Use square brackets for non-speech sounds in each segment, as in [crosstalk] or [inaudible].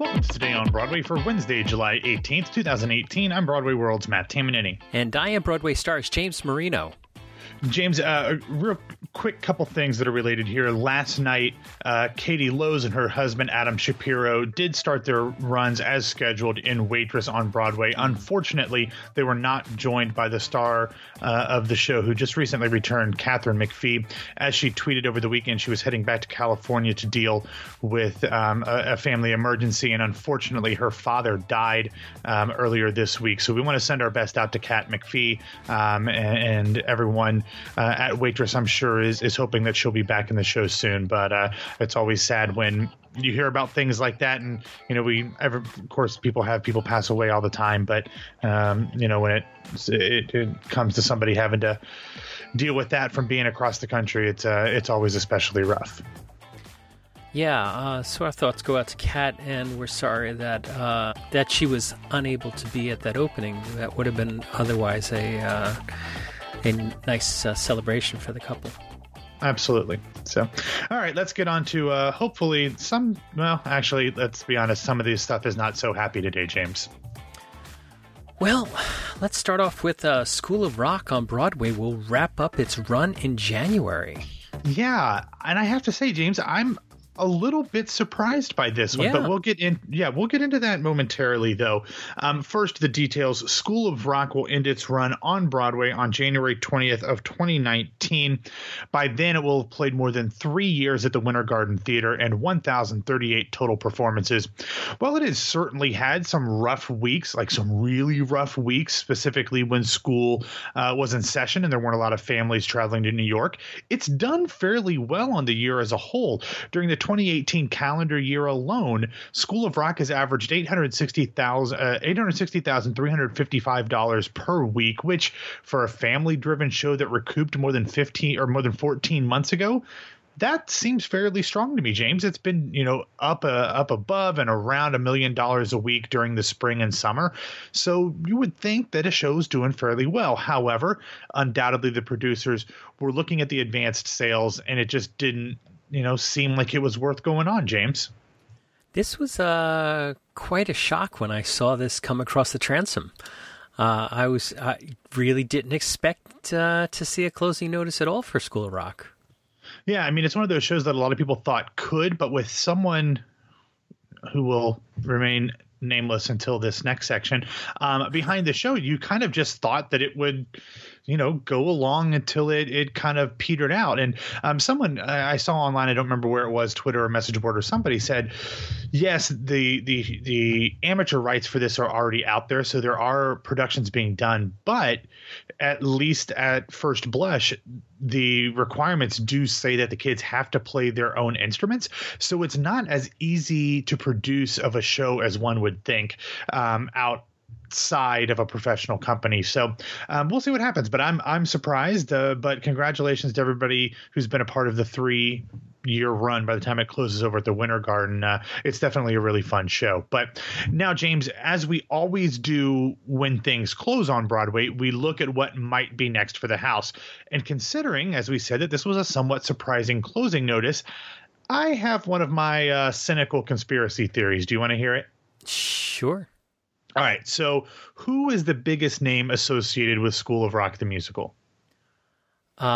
Welcome to Today on Broadway for Wednesday, July 18th, 2018. I'm Broadway World's Matt Tamanini. And I am Broadway Stars James Marino. James, uh, real quick couple things that are related here. Last night, uh, Katie Lowes and her husband Adam Shapiro did start their runs as scheduled in Waitress on Broadway. Unfortunately, they were not joined by the star uh, of the show, who just recently returned, Katharine McPhee. As she tweeted over the weekend, she was heading back to California to deal with um, a, a, family emergency, and unfortunately, her father died um, earlier this week. So we want to send our best out to Kat McPhee um, and, and everyone uh, at Waitress, I'm sure, is, is hoping that she'll be back in the show soon. But uh, it's always sad when you hear about things like that. And, you know, we, ever, of course, people have people pass away all the time. But, um, you know, when it, it, it, comes to somebody having to deal with that from being across the country, it's, uh, it's always especially rough. Yeah, uh, so our thoughts go out to Kat, and we're sorry that uh, that she was unable to be at that opening. That would have been otherwise a uh, a nice uh, celebration for the couple. Absolutely. So, all right, let's get on to uh, hopefully some. Well, actually, let's be honest. Some of this stuff is not so happy today, James. Well, let's start off with uh, School of Rock on Broadway will wrap up its run in January. Yeah, and I have to say, James, I'm a little bit surprised by this one, yeah. but we'll get in. Yeah, we'll get into that momentarily, though. Um, first, the details: School of Rock will end its run on Broadway on January 20th of 2019. By then, it will have played more than three years at the Winter Garden Theater and 1,038 total performances. While it has certainly had some rough weeks, like some really rough weeks, specifically when school uh, was in session and there weren't a lot of families traveling to New York, it's done fairly well on the year as a whole. During the 2018 calendar year alone, School of Rock has averaged $860,355 uh, $860, per week, which for a family driven show that recouped more than 15 or more than 14 months ago, that seems fairly strong to me, James. It's been you know up uh, up above and around a million dollars a week during the spring and summer, so you would think that a show's doing fairly well. However, undoubtedly the producers were looking at the advanced sales, and it just didn't you know, seem like it was worth going on, James. This was uh, quite a shock when I saw this come across the transom. Uh, I was I really didn't expect uh, to see a closing notice at all for School of Rock. Yeah, I mean it's one of those shows that a lot of people thought could, but with someone who will remain nameless until this next section um, behind the show, you kind of just thought that it would you know go along until it it kind of petered out. And um, someone I saw online, I don't remember where it was, Twitter or message board or somebody said, yes, the the the amateur rights for this are already out there, so there are productions being done, but at least at first blush, the requirements do say that the kids have to play their own instruments. So it's not as easy to produce of a show as one would think um, out side of a professional company. So um, we'll see what happens. But I'm I'm surprised. Uh, but congratulations to everybody who's been a part of the three year run by the time it closes over at the Winter Garden. Uh, it's definitely a really fun show. But now, James, as we always do when things close on Broadway, we look at what might be next for the house. And considering, as we said, that this was a somewhat surprising closing notice, I have one of my uh, cynical conspiracy theories. Do you want to hear it? Sure. All right. So, who is the biggest name associated with School of Rock the musical? Um,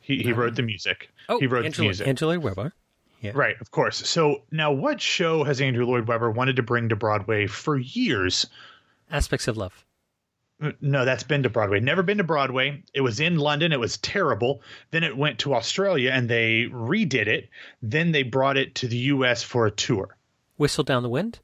he he wrote the music. Oh, he wrote Angela, the music. Andrew Lloyd Webber. Yeah. Right, of course. So now, what show has Andrew Lloyd Webber wanted to bring to Broadway for years? Aspects of Love. No, that's been to Broadway. Never been to Broadway. It was in London. It was terrible. Then it went to Australia and they redid it. Then they brought it to the U.S. for a tour. Whistle Down the Wind?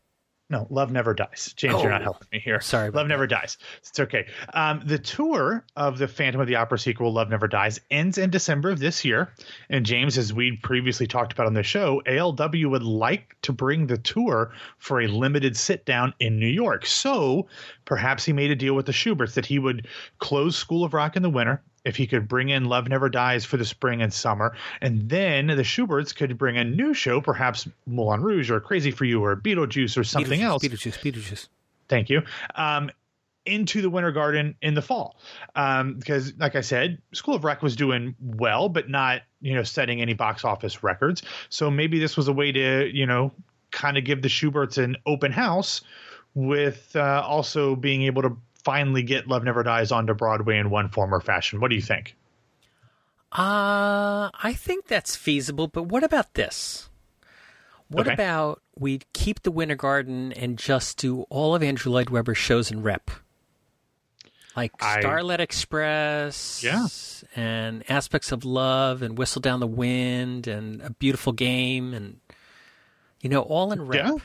No, Love Never Dies. James, oh, you're not oh, helping me here. Sorry. Love Never Dies. It's okay. Um, the tour of the Phantom of the Opera sequel, Love Never Dies, ends in December of this year. And James, as we previously talked about on the show, ALW would like to bring the tour for a limited sit down in New York. So perhaps he made a deal with the Shuberts that he would close School of Rock in the winter if he could bring in Love Never Dies for the spring and summer, and then the Shuberts could bring a new show, perhaps Moulin Rouge or Crazy for You or Beetlejuice or something Beetlejuice, else. Beetlejuice, Beetlejuice. Thank you. Um, into the Winter Garden in the fall. Um, because, like I said, School of Rock was doing well, but not, you know, setting any box office records. So maybe this was a way to, you know, kind of give the Shuberts an open house with uh, also being able to finally get Love Never Dies onto Broadway in one form or fashion. What do you think? Uh, I think that's feasible, but what about this? What Okay. about we keep the Winter Garden and just do all of Andrew Lloyd Webber's shows in rep? Like I- Starlight Express Yeah. and Aspects of Love and Whistle Down the Wind and A Beautiful Game and, you know, all in rep. Yeah.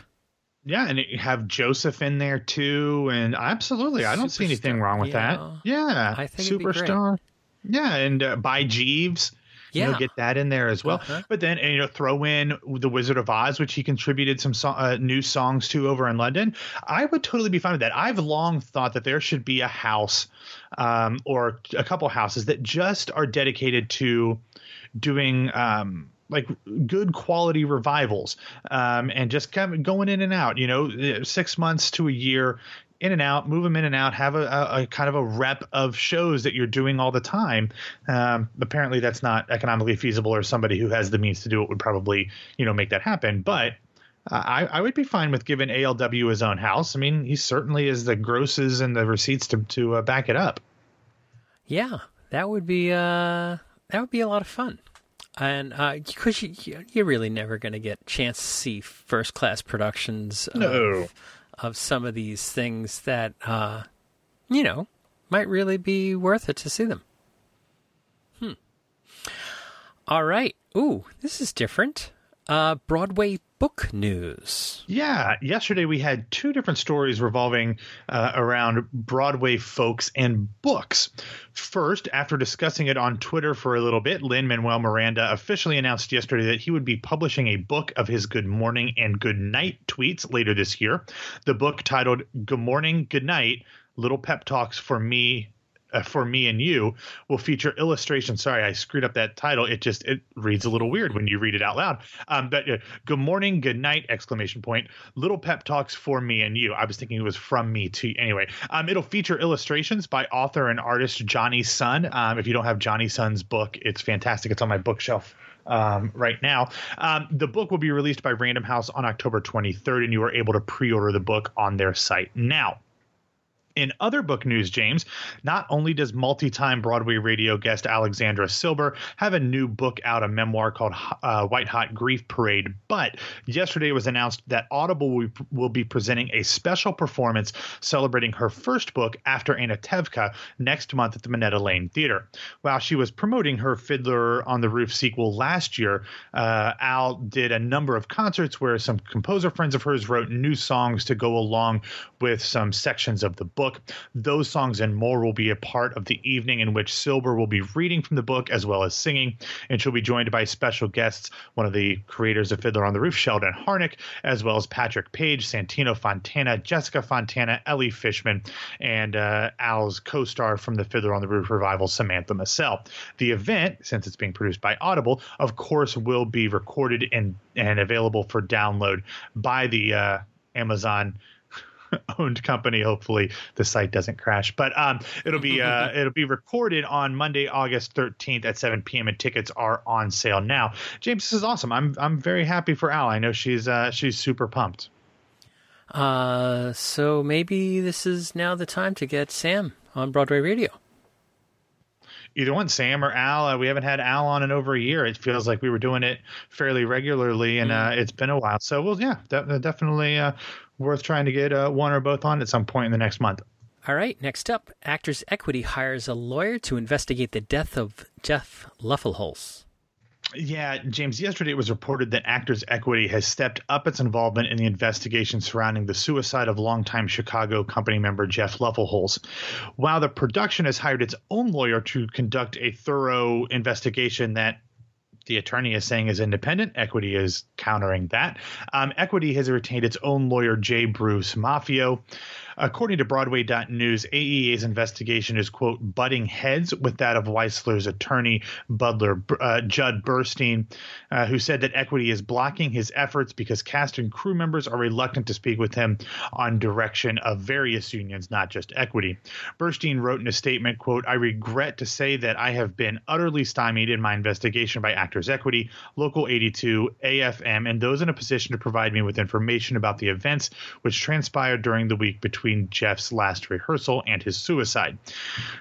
Yeah, and you have Joseph in there too, and absolutely, I don't see anything wrong with yeah. that. Yeah, I think it'd be great. superstar. Yeah, and uh, by Jeeves, you know, get that in there as well. Uh-huh. But then, and, you know, throw in the Wizard of Oz, which he contributed some so- uh, new songs to over in London. I would totally be fine with that. I've long thought that there should be a house, um, or a couple houses that just are dedicated to doing um like good quality revivals um and just kind of going in and out you know six months to a year in and out move them in and out have a, a, a kind of a rep of shows that you're doing all the time um apparently that's not economically feasible or somebody who has the means to do it would probably you know make that happen but I, I would be fine with giving ALW his own house. I mean, he certainly has the grosses and the receipts to to uh, back it up. Yeah, that would be uh, that would be a lot of fun, and because you, you you're really never going to get a chance to see first class productions of, No. of some of these things that uh, you know might really be worth it to see them. Hmm. All right. Ooh, this is different. Uh, Broadway book news. Yeah, yesterday we had two different stories revolving uh, around Broadway folks and books. First, after discussing it on Twitter for a little bit, Lin-Manuel Miranda officially announced yesterday that he would be publishing a book of his good morning and good night tweets later this year. The book titled Good Morning, Good Night Little Pep Talks for Me uh, for me and you will feature illustrations. Sorry, I screwed up that title. It just it reads a little weird when you read it out loud. Um, but uh, good morning, good night! Exclamation point. Little pep talks for me and you. I was thinking it was from me to anyway. Um, it'll feature illustrations by author and artist Jonny Sun. Um, if you don't have Jonny Sun's book, it's fantastic. It's on my bookshelf um, right now. Um, the book will be released by Random House on October 23rd, and you are able to pre-order the book on their site now. In other book news, James, not only does multi time Broadway radio guest Alexandra Silber have a new book out, a memoir called uh, White Hot Grief Parade, but yesterday was announced that Audible will, will be presenting a special performance celebrating her first book after Anatevka next month at the Minetta Lane Theater. While she was promoting her Fiddler on the Roof sequel last year, uh, Al did a number of concerts where some composer friends of hers wrote new songs to go along with some sections of the book. Those songs and more will be a part of the evening in which Silber will be reading from the book as well as singing, and she'll be joined by special guests, one of the creators of Fiddler on the Roof, Sheldon Harnick, as well as Patrick Page, Santino Fontana, Jessica Fontana, Ellie Fishman, and uh, Al's co-star from the Fiddler on the Roof revival, Samantha Massell. The event, since it's being produced by Audible, of course, will be recorded and and available for download by the uh, Amazon [laughs] owned company. Hopefully the site doesn't crash, but um, it'll be uh, [laughs] it'll be recorded on Monday, August 13th at 7 p.m. and tickets are on sale now. James, this is awesome. I'm I'm very happy for Al. I know she's uh, she's super pumped. Uh, so maybe this is now the time to get Sam on Broadway Radio. Either one, Sam or Al. Uh, we haven't had Al on in over a year. It feels like we were doing it fairly regularly, and uh, it's been a while. So, well, yeah, de- definitely uh, worth trying to get uh, one or both on at some point in the next month. All right, next up, Actors Equity hires a lawyer to investigate the death of Jeff Loeffelholz. Yeah, James, yesterday it was reported that Actors Equity has stepped up its involvement in the investigation surrounding the suicide of longtime Chicago company member Jeff Loeffelholz. While the production has hired its own lawyer to conduct a thorough investigation that the attorney is saying is independent. Equity is countering that. Um, Equity has retained its own lawyer, J. Bruce Maffeo. According to Broadway.news, AEA's investigation is, quote, butting heads with that of Weissler's attorney, Budler, uh, Judd Burstein, uh, who said that Equity is blocking his efforts because cast and crew members are reluctant to speak with him on direction of various unions, not just Equity. Burstein wrote in a statement, quote, I regret to say that I have been utterly stymied in my investigation by Actors Equity, Local 82, AFM, and those in a position to provide me with information about the events which transpired during the week between Jeff's last rehearsal and his suicide.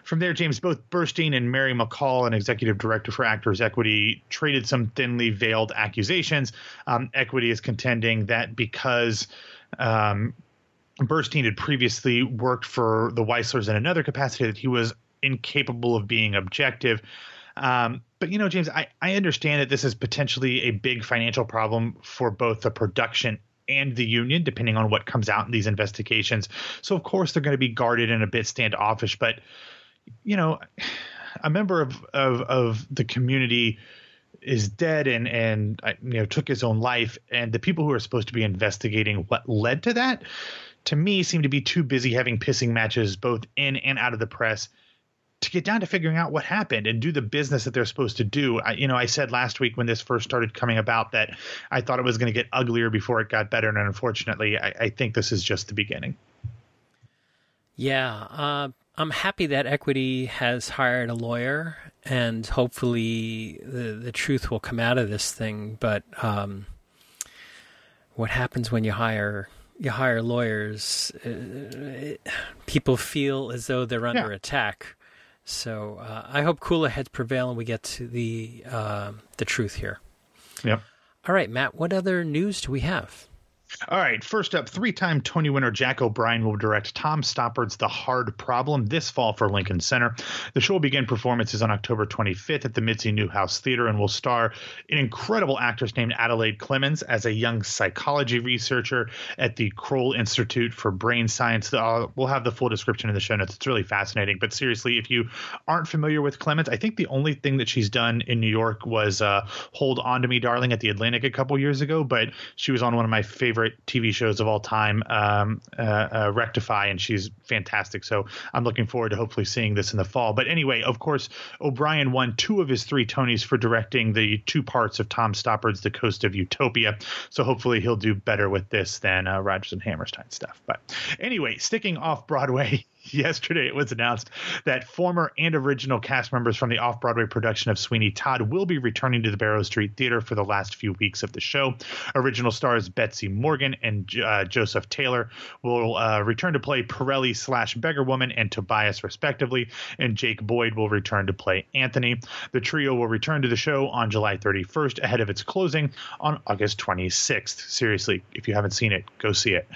From there, James, both Burstein and Mary McColl, an executive director for Actors Equity, traded some thinly veiled accusations. Um, Equity is contending that because um, Burstein had previously worked for the Weisslers in another capacity, that he was incapable of being objective. Um, but you know, James, I, I understand that this is potentially a big financial problem for both the production and the union, depending on what comes out in these investigations. So of course they're going to be guarded and a bit standoffish. But you know, a member of of, of the community is dead and and uh, you know took his own life, and the people who are supposed to be investigating what led to that, to me, seem to be too busy having pissing matches both in and out of the press to get down to figuring out what happened and do the business that they're supposed to do. I, you know, I said last week when this first started coming about that I thought it was going to get uglier before it got better, and unfortunately, I, I think this is just the beginning. Yeah, uh, I'm happy that Equity has hired a lawyer, and hopefully the the truth will come out of this thing. But um, what happens when you hire you hire lawyers? Uh, it, people feel as though they're under yeah. attack so uh, I hope cooler heads prevail and we get to the uh, the truth here. Yep. All right, Matt. What other news do we have? All right, first up, three time Tony winner Jack O'Brien will direct Tom Stoppard's The Hard Problem this fall for Lincoln Center. The show will begin performances on October 25th at the Mitzi Newhouse Theater and will star an incredible actress named Adelaide Clemens as a young psychology researcher at the Krohl Institute for Brain Science. Uh, we'll have the full description in the show notes. It's really fascinating. But seriously, if you aren't familiar with Clemens, I think the only thing that she's done in New York was uh, Hold On to Me, Darling at the Atlantic a couple years ago, but she was on one of my favorite favorite TV shows of all time, um, uh, uh, Rectify, and she's fantastic. So I'm looking forward to hopefully seeing this in the fall. But anyway, of course, O'Brien won two of his three Tonys for directing the two parts of Tom Stoppard's The Coast of Utopia. So hopefully he'll do better with this than uh, Rodgers and Hammerstein stuff. But anyway, sticking off Broadway. [laughs] [laughs] yesterday it was announced that former and original cast members from the off Broadway production of Sweeney Todd will be returning to the Barrow Street Theater for the last few weeks of the show. Original stars Betsy Morgan and uh, Joseph Taylor will uh, return to play Pirelli slash Beggar Woman and Tobias, respectively, and Jake Boyd will return to play Anthony. The trio will return to the show on July 31st ahead of its closing on August 26th. Seriously, if you haven't seen it, go see it.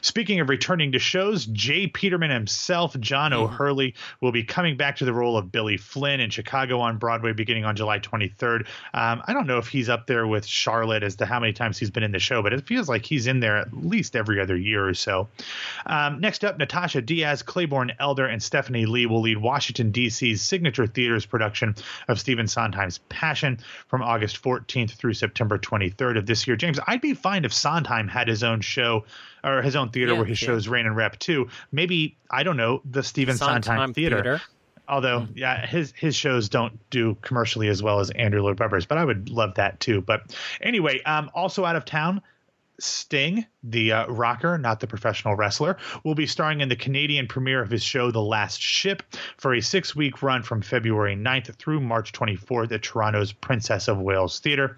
Speaking of returning to shows, J. Peterman himself himself, John mm-hmm. O'Hurley, will be coming back to the role of Billy Flynn in Chicago on Broadway beginning on July 23rd. Um, I don't know if he's up there with Charlotte as to how many times he's been in the show, but it feels like he's in there at least every other year or so. Um, next up, Natascia Diaz, Claybourne Elder, and Steffanie Leigh will lead Washington, D.C.'s Signature Theater's production of Stephen Sondheim's Passion from August 14th through September 23rd of this year. James, I'd be fine if Sondheim had his own show or his own theater yeah, where his yeah. shows Rain and rep too. Maybe I don't know the Stephen Sondheim, Sondheim theater. theater. Although, mm. yeah, his his shows don't do commercially as well as Andrew Lloyd Webber's, but I would love that too. But anyway, um, also out of town, Sting, the uh, rocker, not the professional wrestler, will be starring in the Canadian premiere of his show, The Last Ship, for a six week run from February 9th through March 24th at Toronto's Princess of Wales Theatre.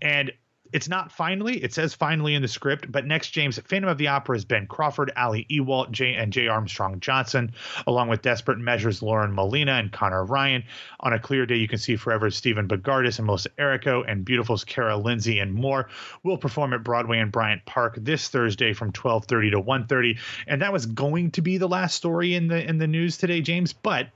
And it's not finally. It says finally in the script, but next James Phantom of the Opera is Ben Crawford, Ali Ewoldt, J and Jay Armstrong Johnson, along with Desperate Measures Lauren Molina and Connor Ryan. On a clear day, you can see Forever Stephen Bogardus and Melissa Errico and Beautiful's Kara Lindsay and more will perform at Broadway and Bryant Park this Thursday from 12:30 to 1:30. And that was going to be the last story in the in the news today, James, but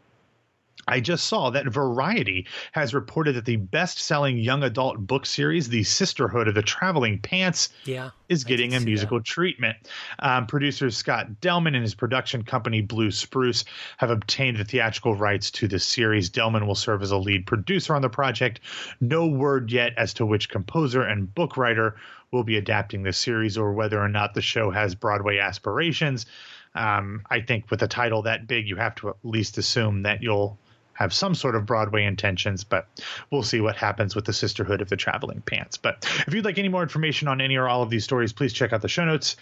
I just saw that Variety has reported that the best-selling young adult book series, The Sisterhood of the Traveling Pants, yeah, is getting a musical that. treatment. Um, producers Scott Delman and his production company Blue Spruce have obtained the theatrical rights to the series. Delman will serve as a lead producer on the project. No word yet as to which composer and book writer will be adapting the series or whether or not the show has Broadway aspirations. Um, I think with a title that big, you have to at least assume that you'll have some sort of Broadway intentions, but we'll see what happens with the Sisterhood of the Traveling Pants. But if you'd like any more information on any or all of these stories, please check out the show notes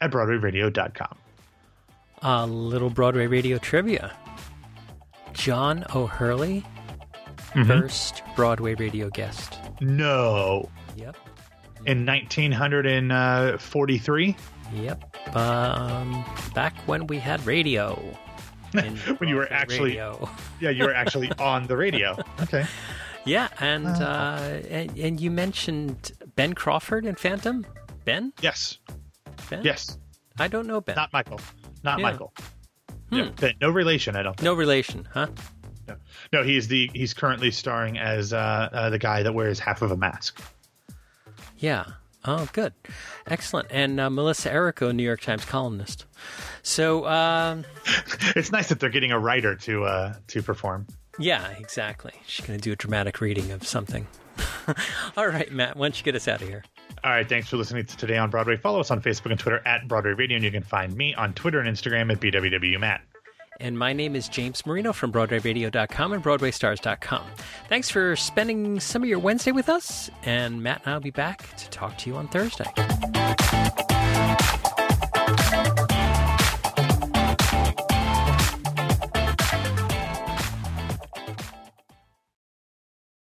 at BroadwayRadio.com. A little Broadway radio trivia. John O'Hurley, Mhm. first Broadway radio guest. No. Yep. In 1943, Yep. Um, back when we had radio. [laughs] When you were actually- radio. [laughs] yeah, you were actually on the radio. Okay. Yeah, and, Oh. uh, and and you mentioned Ben Crawford in Phantom. Ben? Yes. Ben? Yes. I don't know Ben. Not Michael. Not Yeah. Michael. Yeah, but no relation, I don't think. no relation, huh? No, no, he's the he's currently starring as uh, uh, the guy that wears half of a mask. Yeah. Oh, good. Excellent. And uh, Melissa Errico, New York Times columnist. So, um, [laughs] It's nice that they're getting a writer to uh, to perform. yeah, exactly. She's going to do a dramatic reading of something. [laughs] All right, Matt, why don't you get us out of here? All right, thanks for listening to Today on Broadway. Follow us on Facebook and Twitter at Broadway Radio, and you can find me on Twitter and Instagram at BWWMatt and my name is James Marino from BroadwayRadio.com and BroadwayStars.com. Thanks for spending some of your Wednesday with us, and Matt and I will be back to talk to you on Thursday.